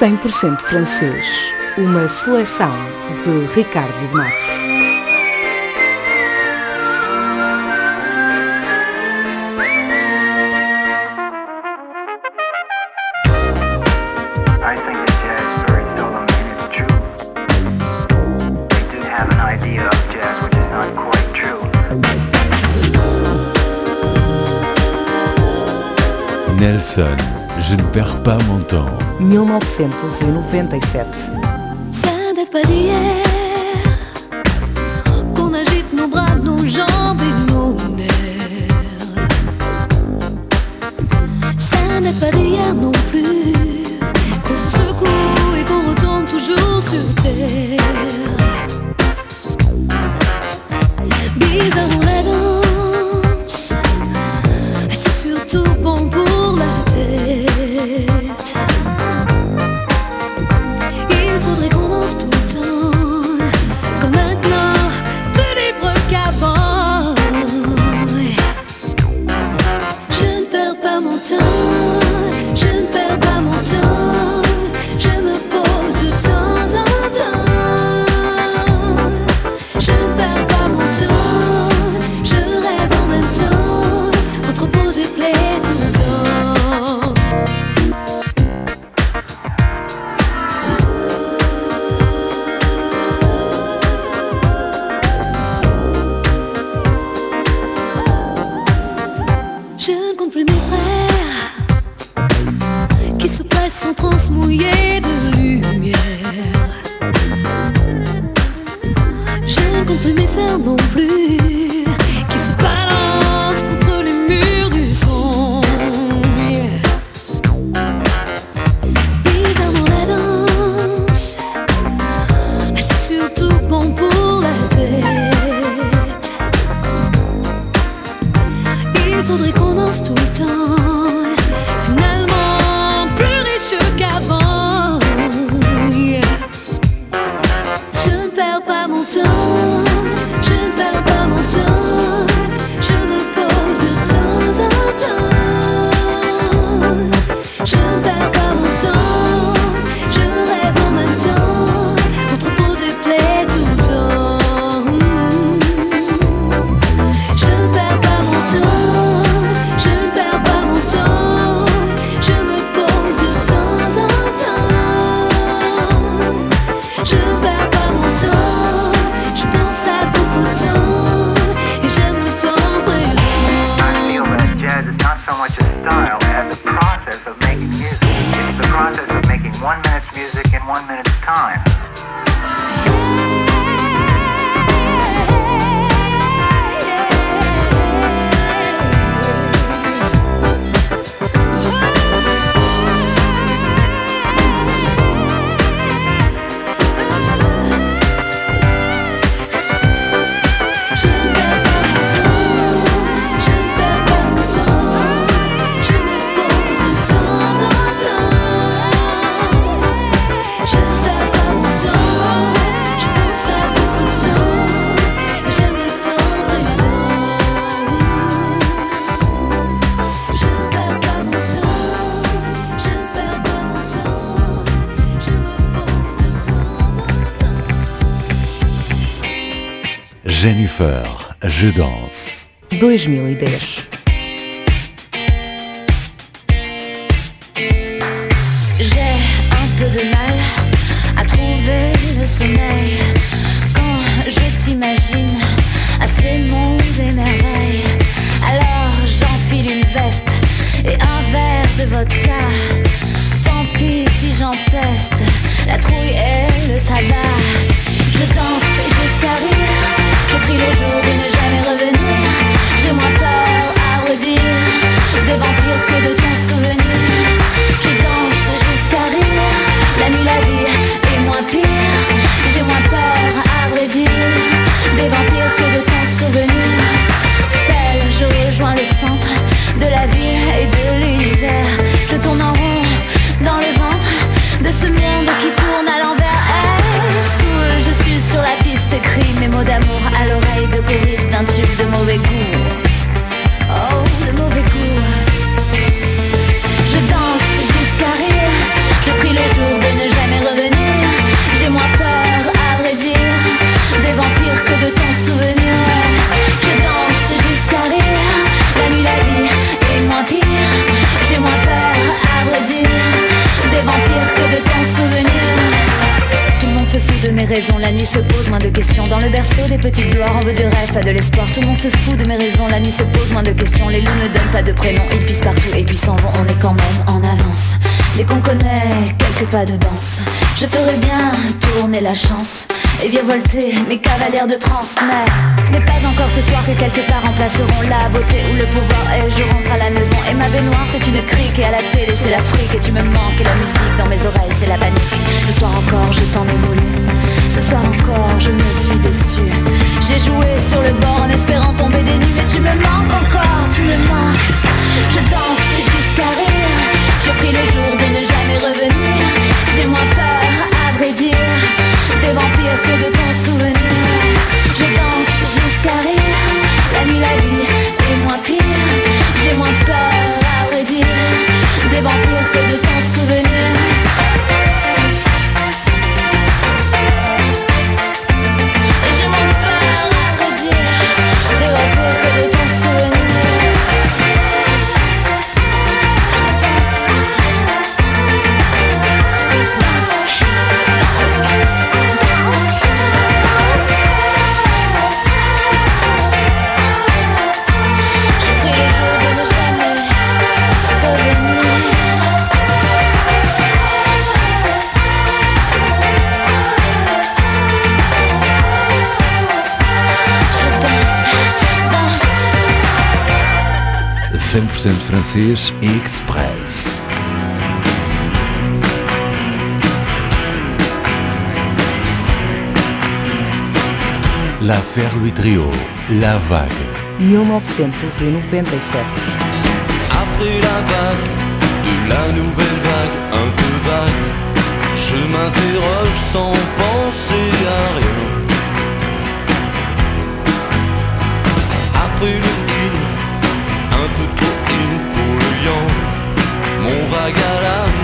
100% francês. Uma seleção de Ricardo de Matos. Nelson Je ne perds pas mon temps. 1997. son transe mouillé de lumière. Je ne compris mes heures non plus. Schaeffer, Je Danse. 2010 pas de l'espoir. Tout le monde se fout de mes raisons, la nuit se pose moins de questions. Les loups ne donnent pas de prénom, ils pissent partout et puis s'en vont, on est quand même en avance. Dès qu'on connaît quelques pas de danse, je ferais bien tourner la chance et bien volter mes cavalières de trans. Mais ce n'est pas encore ce soir que quelque part remplaceront la beauté ou le pouvoir. Et je rentre à la maison et ma baignoire c'est une crique et à la télé c'est l'Afrique et tu me manques et la musique dans mes oreilles c'est la panique. Ce soir encore je t'en ai. Ce soir encore je me suis déçue. J'ai joué sur le bord en espérant tomber des nuits mais tu me manques encore, tu me manques. Je danse jusqu'à rire. Je prie le jour de ne jamais revenir. J'ai moins peur à vrai dire des vampires que de ton souvenir. Je danse jusqu'à rire, la nuit, la vie francês Express. L'affaire Louis Trio, La Vague. 1997. Après la vague, de la nouvelle vague, un peu vague, je m'interroge sans penser à rien. Après le un peu trop mon vague à l'âme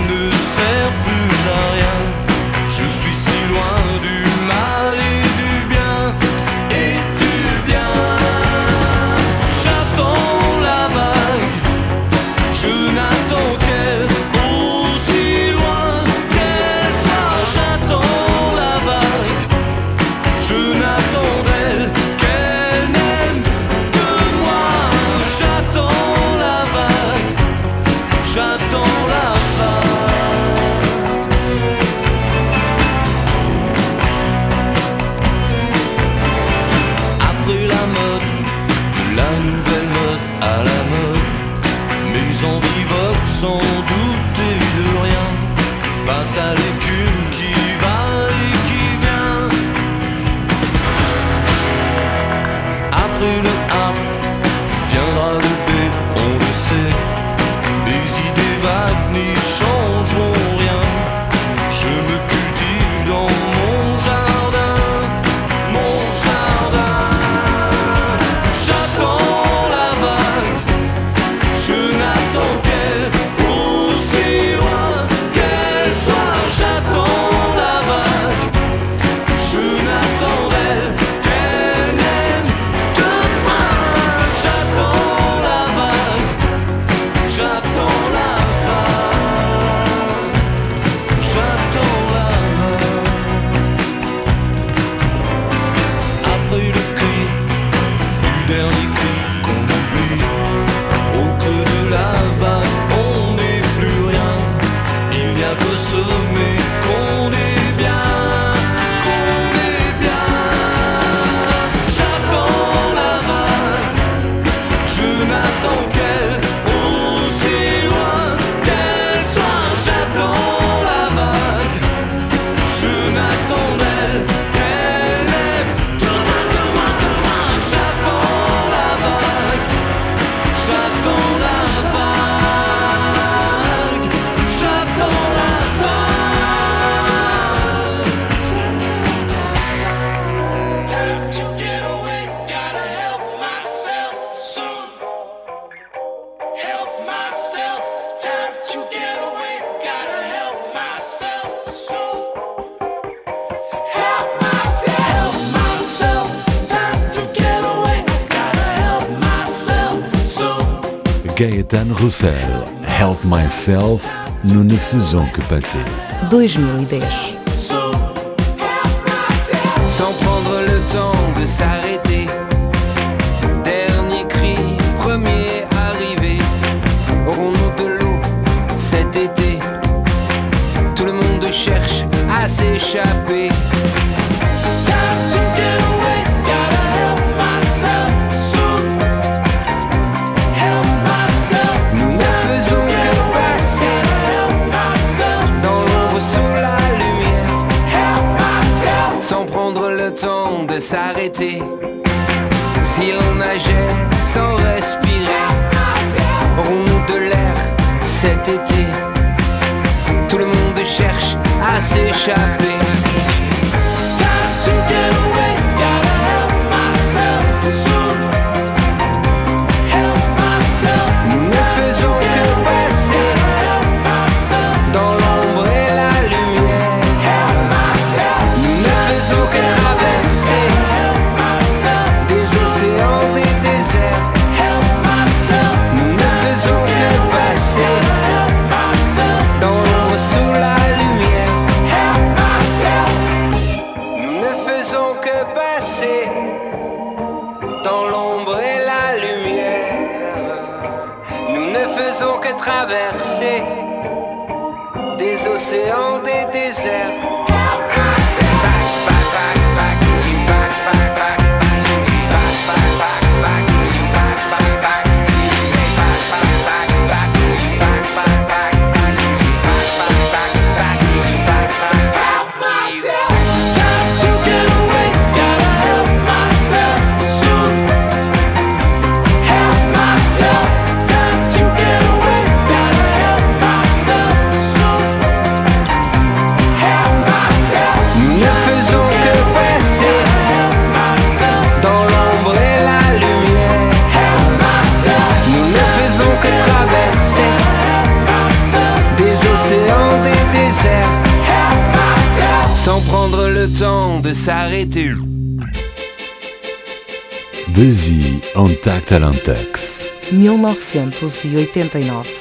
ne sert Gaëtan Roussel, Help Myself, nous ne faisons que passer. 2010. Sans prendre le temps de s'arrêter. Dernier cri, premier arrivé. Aurons-nous de l'eau cet été? Tout le monde cherche à s'échapper. si l'on nageait sans respirer. Rond de l'air cet été, tout le monde cherche à s'échapper. Contacte 1989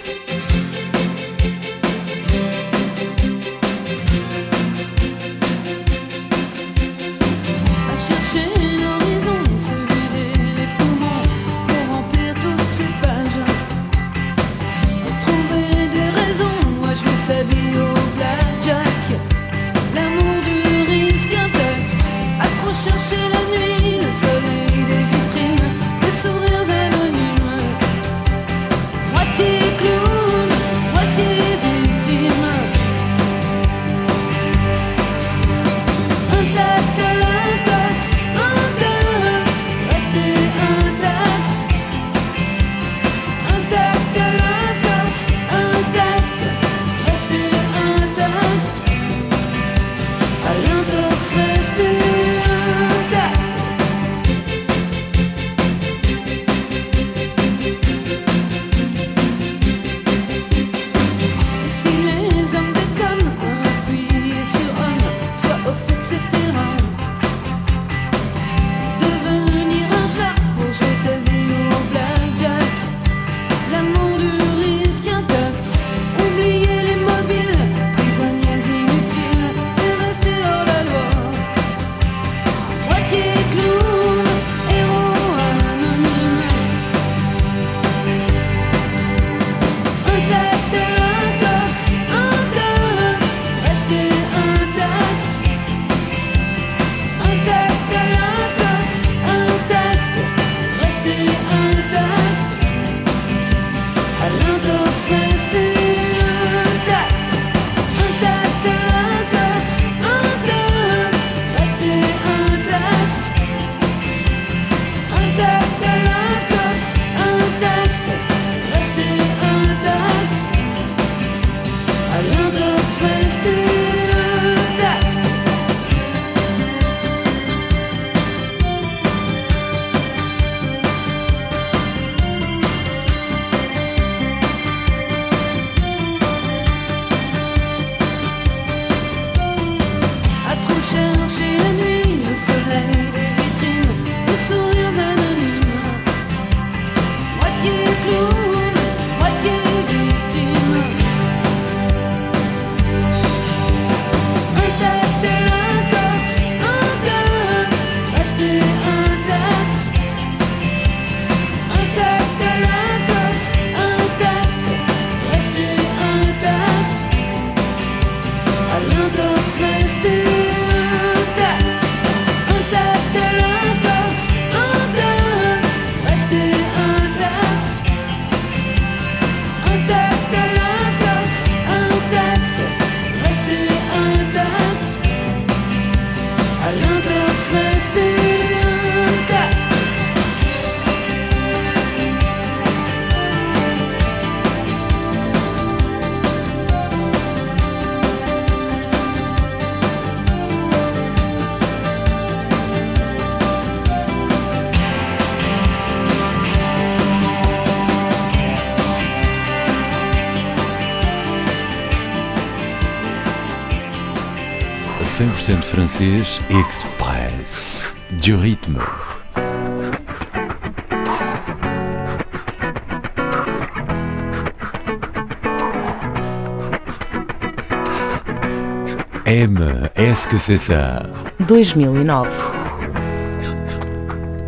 est-ce que c'est ça? 2009.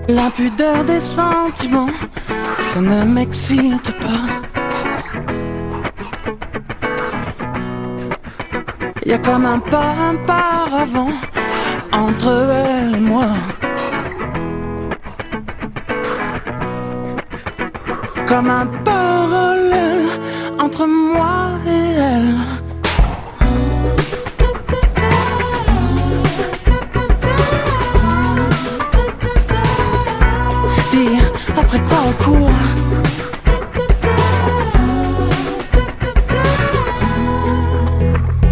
La pudeur des sentiments, ça ne m'excite pas. Y a comme un pas, un paravent entre elle et moi. Comme un parallèle entre moi et elle. Après quoi on court.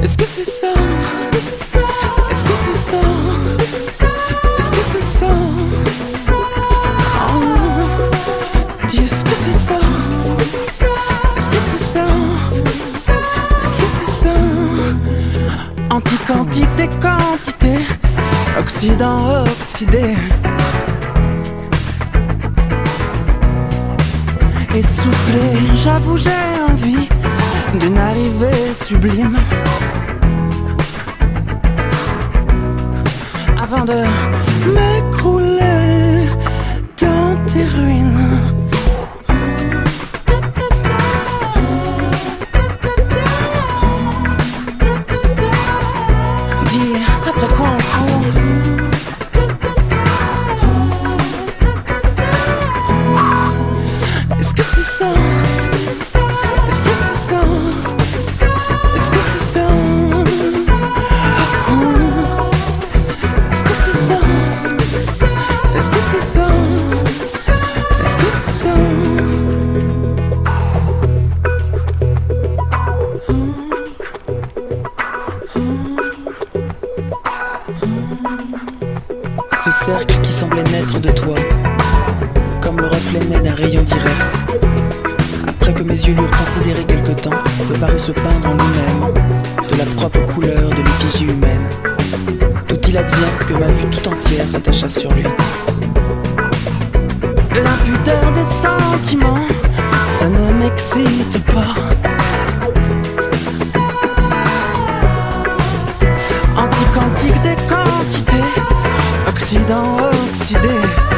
Est-ce que c'est ça Est-ce que c'est ça Est-ce que c'est ça Est-ce que c'est ça Est-ce Est-ce que c'est ça Oh, Dis, est-ce que c'est ça Est-ce que c'est ça Est-ce que c'est ça Est-ce que c'est ça Antiquantique des quantités Occident oxydé j'avoue j'ai envie d'une arrivée sublime. Avant de m'écrouler quelque temps, se peindre en lui-même de la propre couleur de l'effigie humaine. Tout il advient que ma vue tout entière s'attacha sur lui. L'impudeur des sentiments, ça ne m'excite pas. Antiquantique des quantités, Occident oxydé.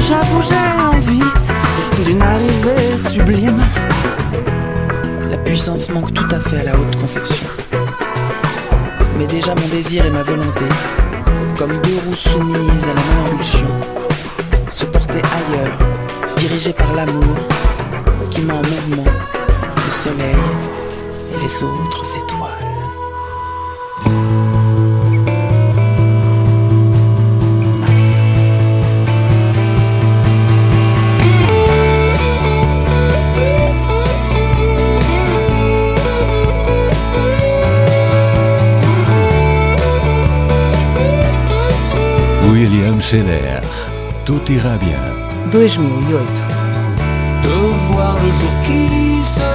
J'avoue j'ai envie d'une arrivée sublime. La puissance manque tout à fait à la haute conception. Mais déjà mon désir et ma volonté, comme deux roues soumises à la même impulsion, se portaient ailleurs, dirigés par l'amour qui met en mouvement le soleil et les autres. William Scheller, tout ira bien. 2008. De voir le jour qui se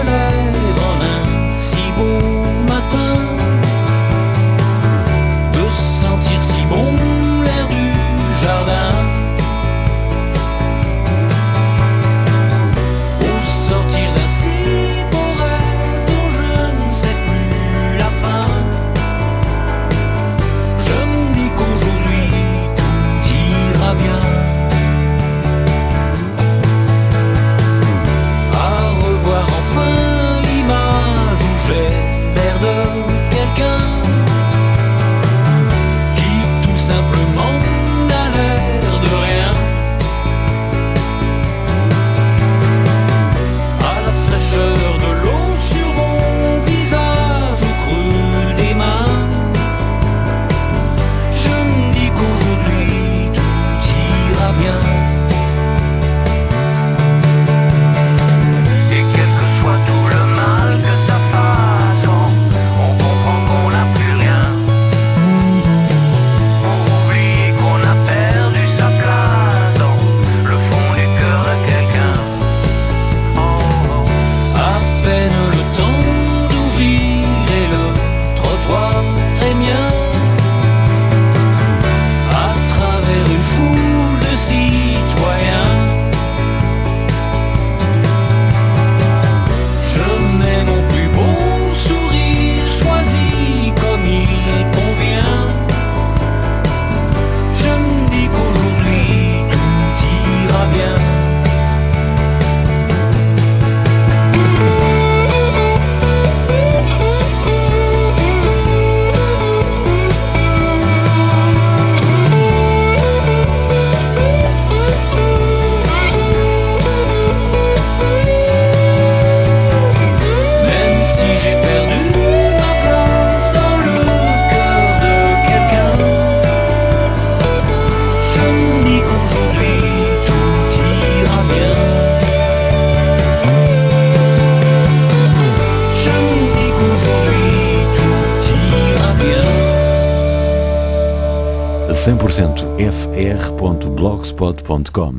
Apresento fr.blogspot.com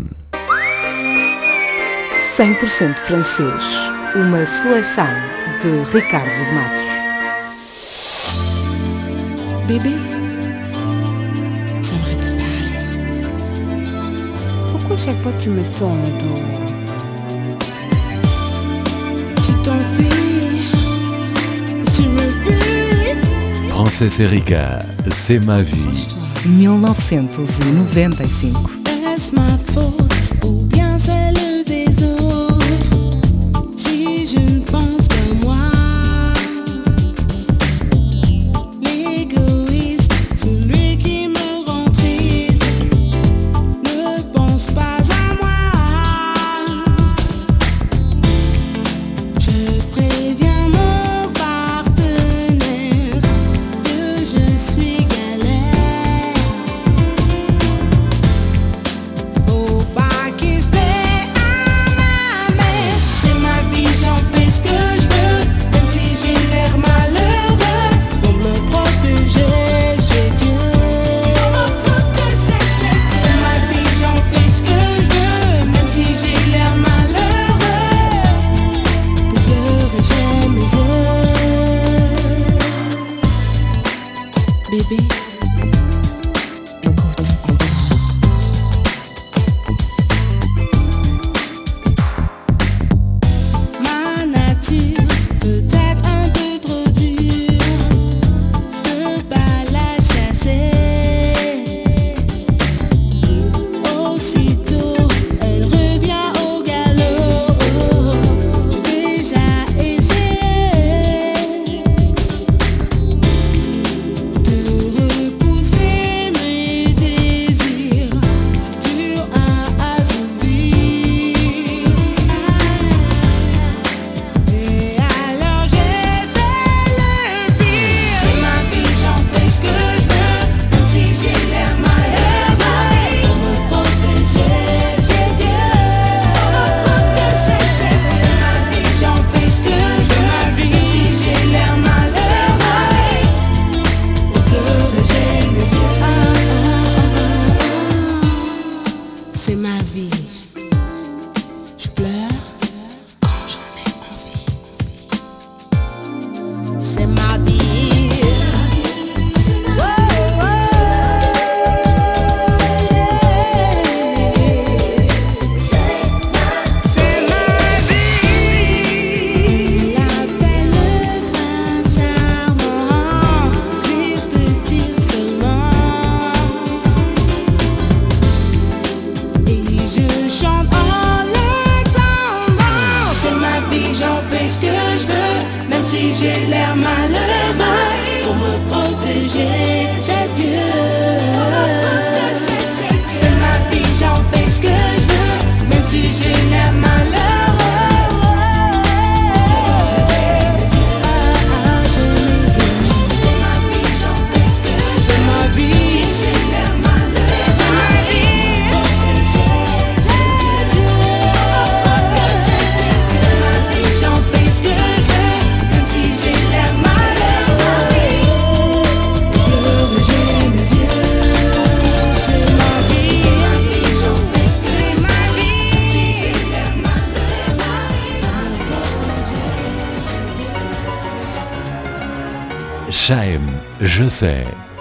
100% francês. Uma seleção de Ricardo de Matos. Bébé, j'aimerais te parler. Pourquoi chaque fois tu me tournes le dos Tu t'enfuis, tu me fuis. Princesse Erika, c'est ma vie. 1995.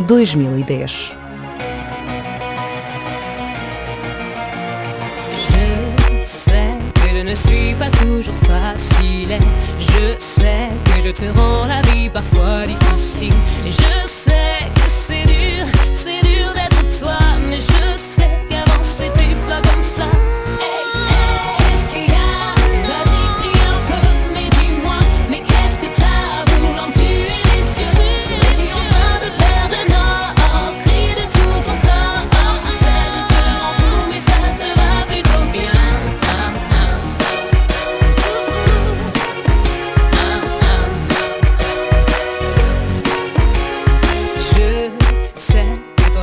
2010. Je sais que je ne suis pas toujours facile. Je sais que je te rends la vie parfois difficile. Je sais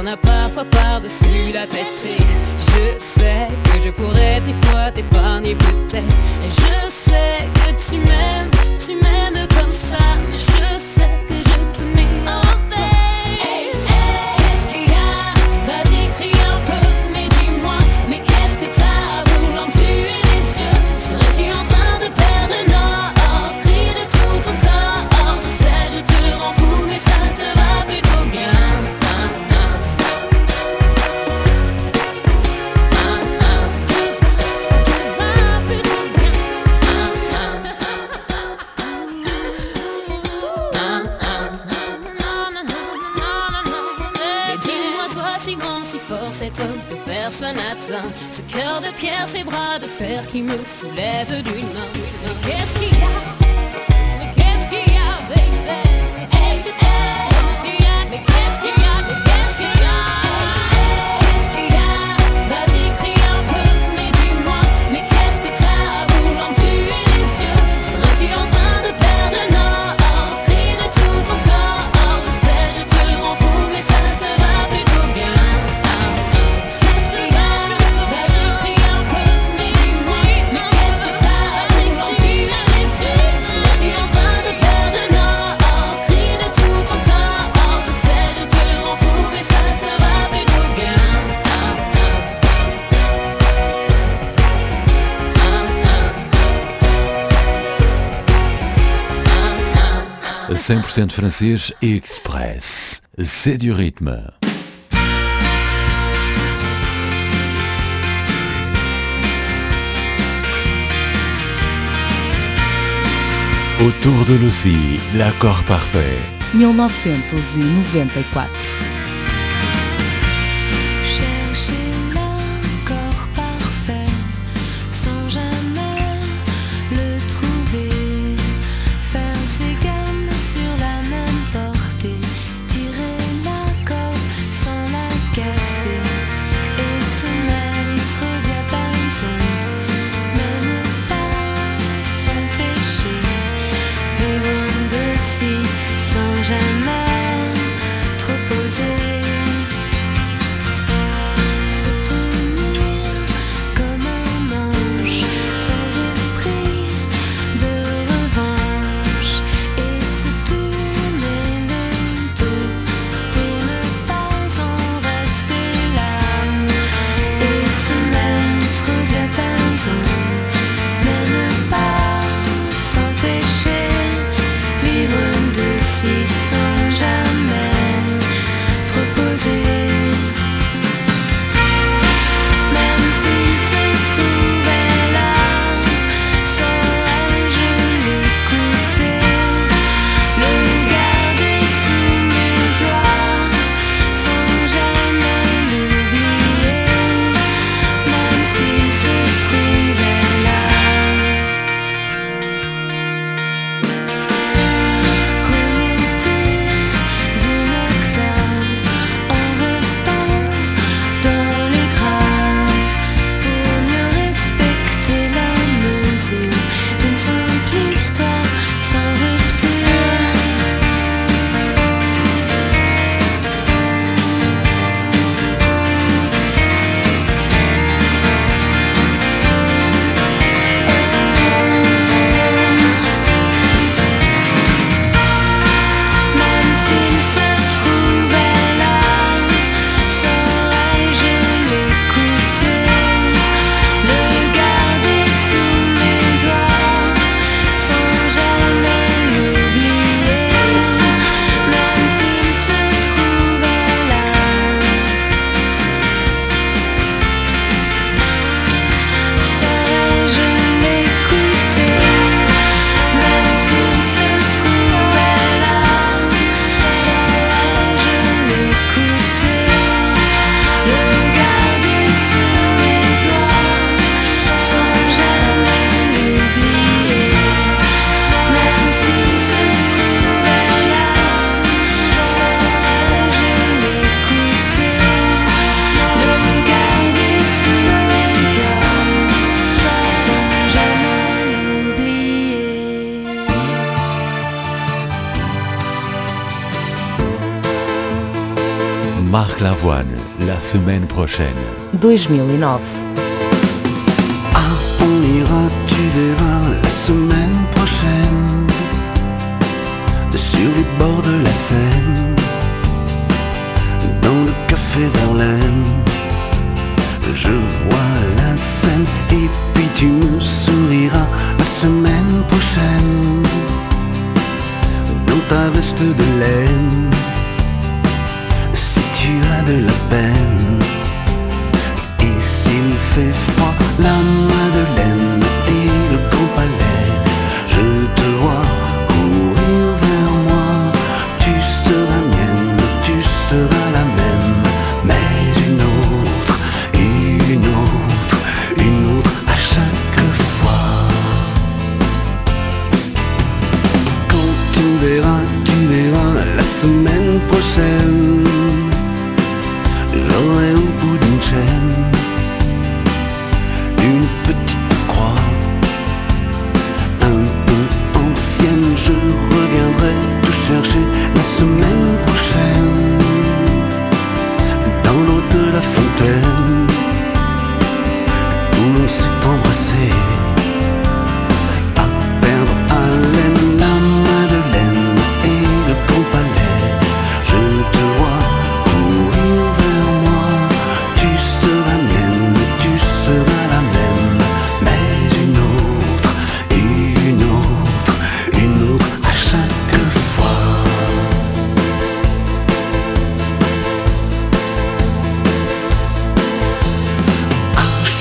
On a parfois par-dessus la tête Et je sais que je pourrais des fois t'épargner peut-être Et je sais que tu m'aimes, tu m'aimes comme ça je sais Cœur de pierre, ses bras de fer qui me soulèvent d'une main. Qu'est-ce qu'il y a? 100% francês e express. C'est du rythme. Autour de Lucie, l'accord parfait. 1994 semaine prochaine. 2009. Ah, on ira, tu verras, la semaine prochaine. Sur les bords de la Seine, dans le café Verlaine, je vois la scène et puis tu me souriras la semaine prochaine dans ta veste de laine de la peine. Ici il fait froid, l'âme a de la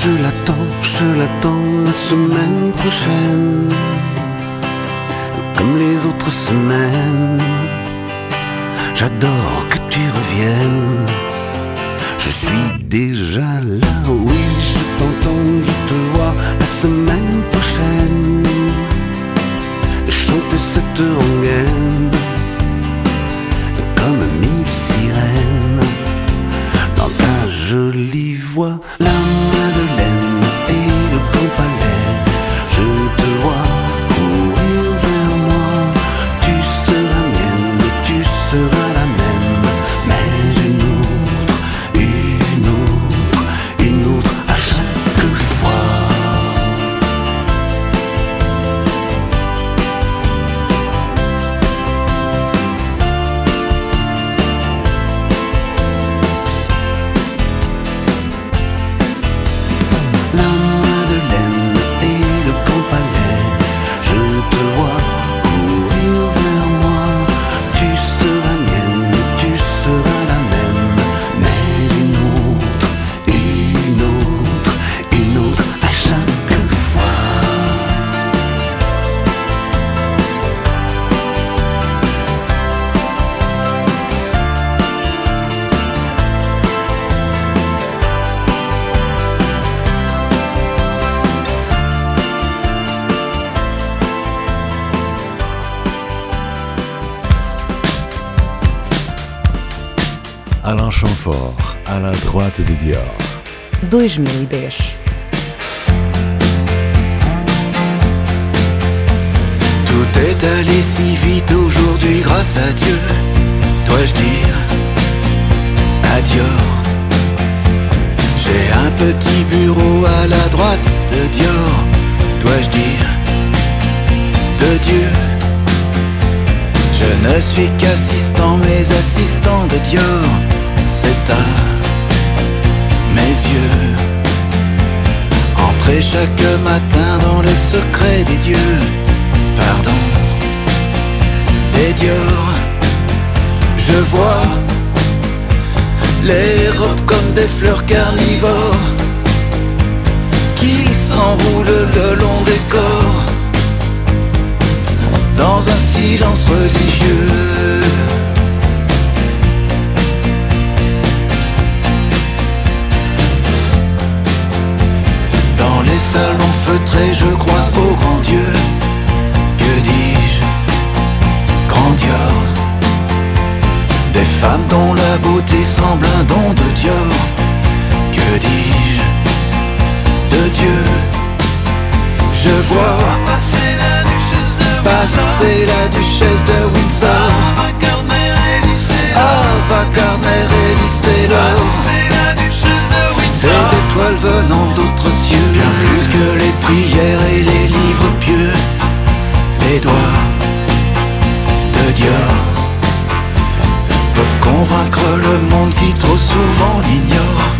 je l'attends la semaine prochaine. Comme les autres semaines, j'adore que tu reviennes. Je suis déjà là, oui, je t'entends, je te vois la semaine prochaine. Chanter cette rengaine comme mille sirènes dans ta jolie voix, la Madeleine Alain Chamfort, à la droite de Dior. 2010. Tout est allé si vite aujourd'hui grâce à Dieu, dois-je dire adieu. J'ai un petit bureau à la droite de Dior, dois-je dire de Dieu. Je ne suis qu'assistant, mais assistant de Dior, c'est à mes yeux. Entrer chaque matin dans le secret des dieux, pardon, des Dior. Je vois les robes comme des fleurs carnivores qui s'enroulent le long des corps dans un silence religieux. Dans les salons feutrés, je croise au grand Dieu. Que dis-je Grand Dior. Des femmes dont la beauté semble un don de Dior. Que dis-je De Dieu. Je vois passer passer la duchesse de Windsor. Ava Gardner et Liz Taylor. Des étoiles venant d'autres cieux, bien plus que les prières et les livres pieux. Les doigts de Dior peuvent convaincre le monde qui trop souvent l'ignore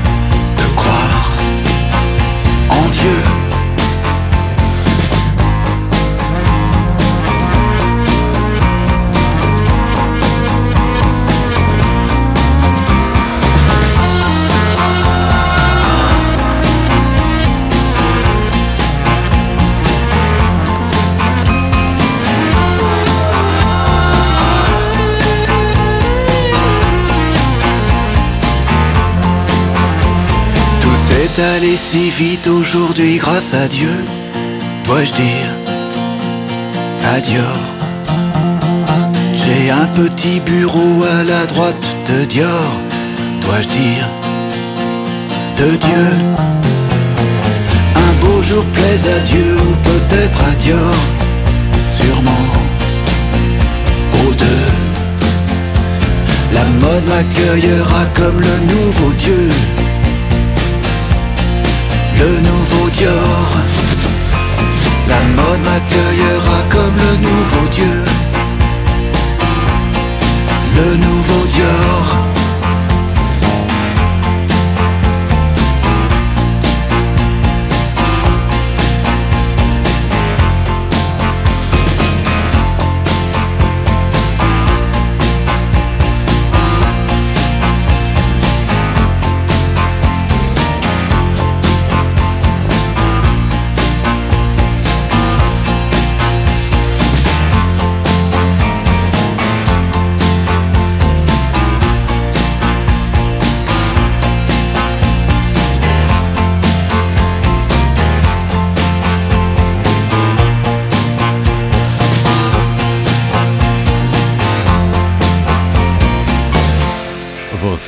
est allé si vite aujourd'hui grâce à Dieu, dois-je dire adieu. J'ai un petit bureau à la droite de Dior, dois-je dire de Dieu. Un beau jour plaise à Dieu ou peut-être à Dior, sûrement aux deux. La mode m'accueillera comme le nouveau Dieu le nouveau Dior. La mode m'accueillera comme le nouveau Dieu. Le nouveau Dior.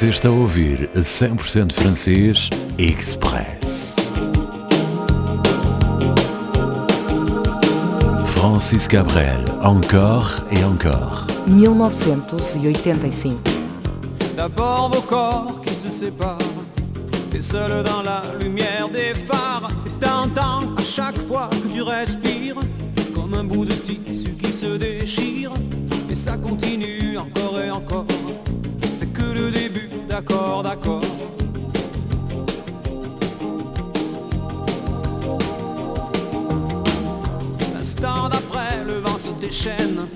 Você está a ouvir 100% francês Express. Francis Cabrel, encore et encore. 1985. D'abord vos corps qui se séparent, et seul dans la lumière des phares, t'entends à chaque fois que tu respires, comme un bout de tissu qui se déchire, et ça continue encore et encore. C'est que le début, d'accord, d'accord. L'instant d'après, le vent se déchaîne,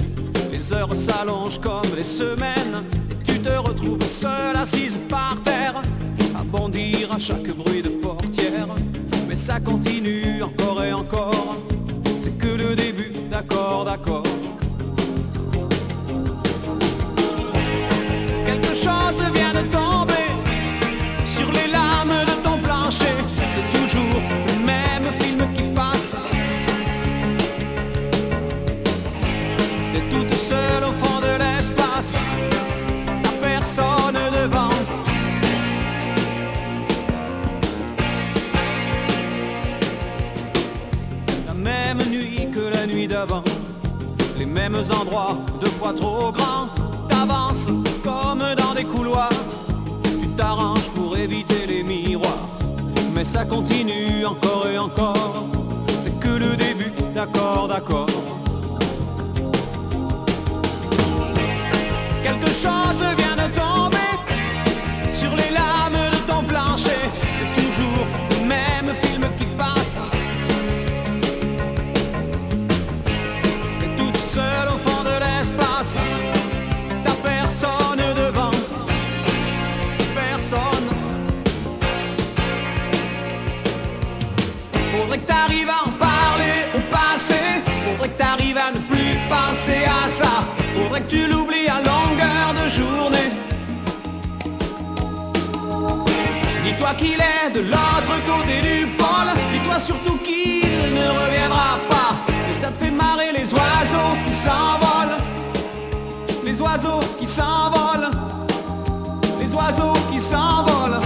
les heures s'allongent comme les semaines, tu te retrouves seul assise par terre, à bondir à chaque bruit de portière. Mais ça continue encore et encore, c'est que le début, d'accord, d'accord. Chose vient de tomber sur les lames de ton plancher. C'est toujours le même film qui passe. T'es toute seule au fond de l'espace. T'as personne devant. La même nuit que la nuit d'avant. Les mêmes endroits, deux fois trop grands. T'avances comme dans des couloirs. Tu t'arranges pour éviter les miroirs. Mais ça continue encore et encore. C'est que le début, d'accord, d'accord. Quelque chose vient de tomber penser à ça. Faudrait que tu l'oublies à longueur de journée. Dis-toi qu'il est de l'autre côté du pôle. Dis-toi surtout qu'il ne reviendra pas. Et ça te fait marrer les oiseaux qui s'envolent. Les oiseaux qui s'envolent. Les oiseaux qui s'envolent.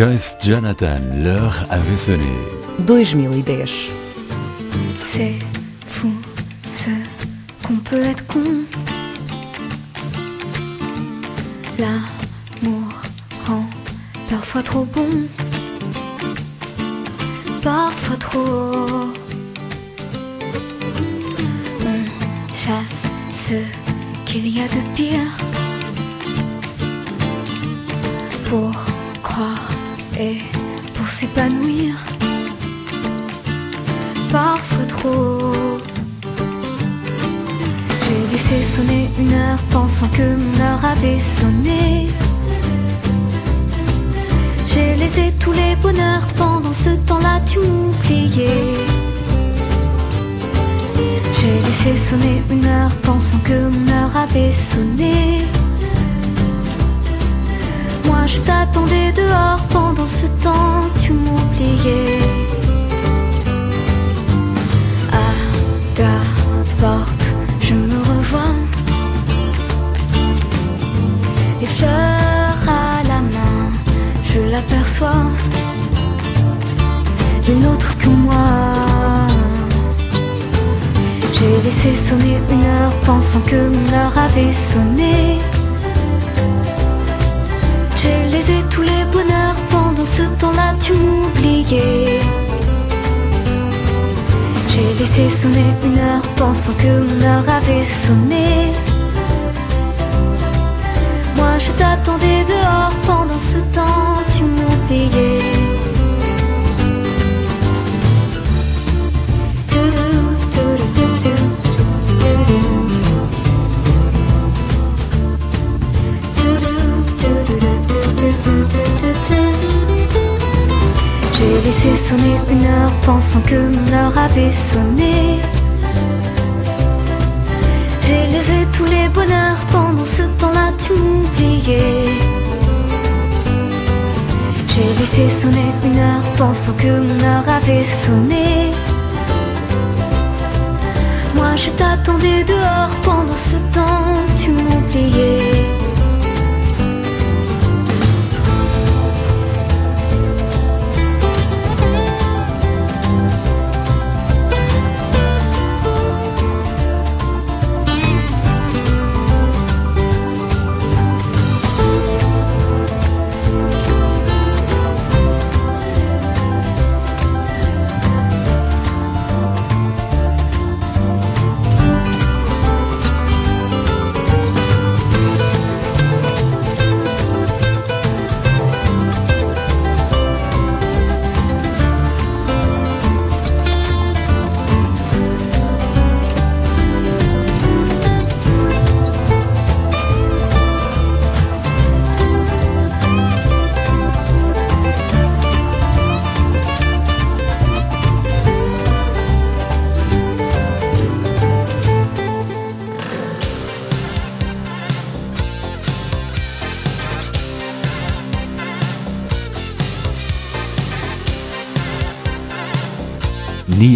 Joyce Jonathan, l'heure avait sonné. 2010. C'est fou ce qu'on peut être con. L'amour rend parfois trop bon, parfois trop. On chasse ce qu'il y a de pire pour pour s'épanouir Parfois trop. J'ai laissé sonner une heure pensant que mon heure avait sonné. J'ai laissé tous les bonheurs pendant ce temps-là, tu m'oubliais. J'ai laissé sonner une heure pensant que mon heure avait sonné. Moi je t'attendais dehors pendant ce temps, tu m'oubliais. À ta porte, je me revois. Les fleurs à la main, je l'aperçois. Une autre que moi. J'ai laissé sonner une heure pensant que mon heure avait sonné. Pendant ce temps-là, tu m'oubliais. J'ai laissé sonner une heure pensant que mon heure avait sonné. Moi je t'attendais dehors pendant ce temps, tu m'oubliais. Laissé sonner une heure pensant que mon heure avait sonné. J'ai laissé tous les bonheurs pendant ce temps-là, tu m'oubliais. J'ai laissé sonner une heure pensant que mon heure avait sonné. Moi je t'attendais dehors pendant ce temps, tu m'oubliais.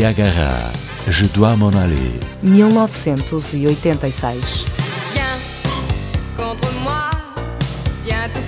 Niagara, Je dois m'en aller. 1986. Viens contre moi, viens tout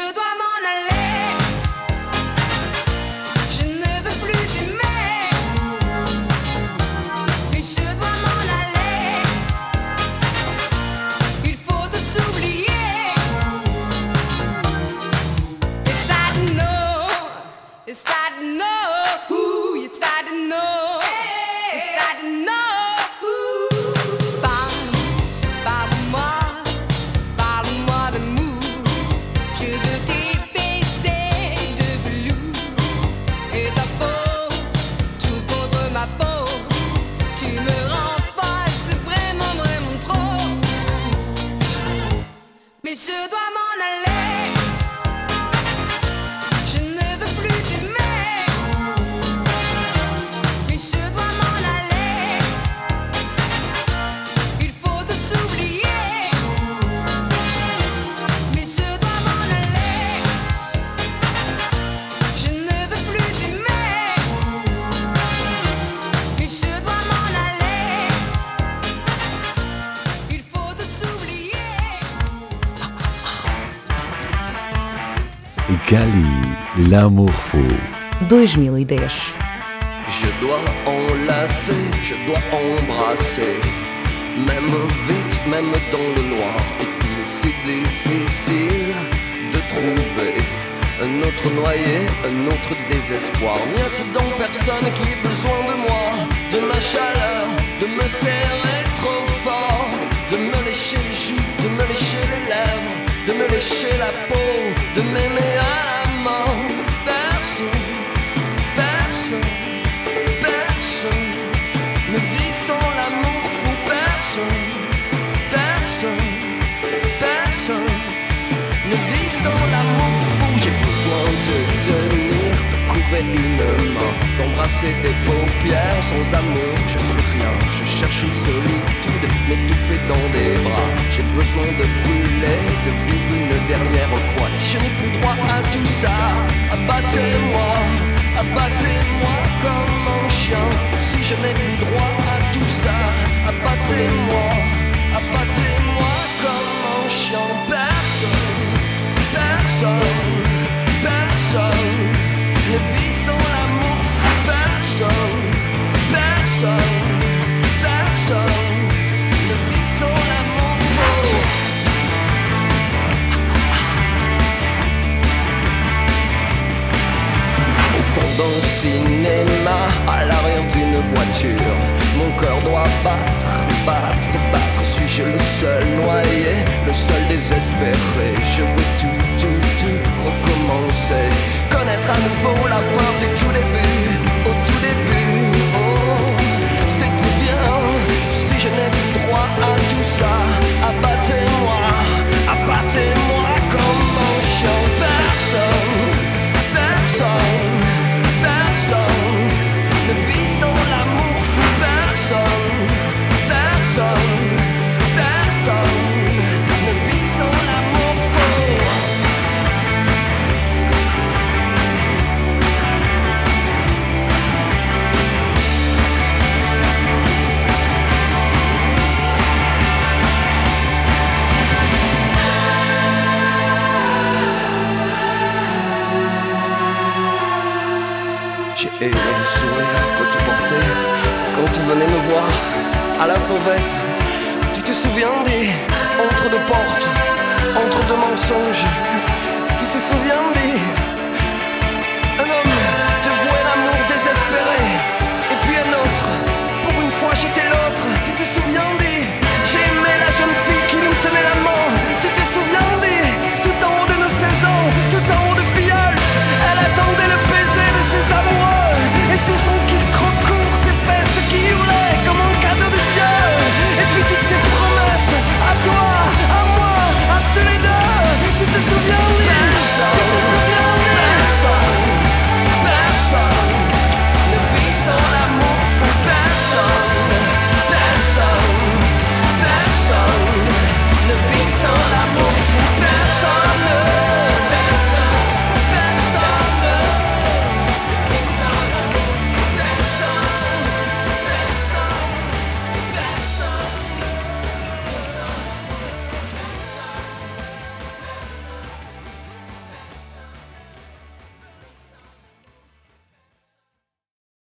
I dois m'en aller. L'amour fou. 2010. Je dois enlacer, je dois embrasser, même vite, même dans le noir. Est-il si difficile de trouver un autre noyé, un autre désespoir N'y a-t-il donc personne qui ait besoin de moi, de ma chaleur, de me serrer trop fort, de me lécher les joues, de me lécher les lèvres, de me lécher la peau, de m'aimer à Personne, personne, personne ne vit sans l'amour fou, personne, personne, personne ne vit sans l'amour fou. J'ai besoin de tenir, de couvrir une main, d'embrasser des paupières sans amour. Je suis rien, je cherche une solitude, m'étouffer dans des bras. J'ai besoin de brûler, de vivre dernière fois. Si je n'ai plus droit à tout ça, abattez-moi, abattez-moi comme un chien. Si je n'ai plus droit à tout ça, abattez-moi, abattez-moi comme un chien. Personne, personne, personne ne vit sans l'amour. Personne, personne, personne fond d'un cinéma, à l'arrière d'une voiture, mon cœur doit battre, battre, battre. Suis-je le seul noyé, le seul désespéré? Je veux tout, tout, tout recommencer. Connaître à nouveau la peur du tout début, au tout début. Oh, c'est tout bien si je n'ai plus droit à tout ça. Abattez-moi, abattez-moi comme un chien. Personne, Tu te souviens des entre deux portes, entre deux mensonges.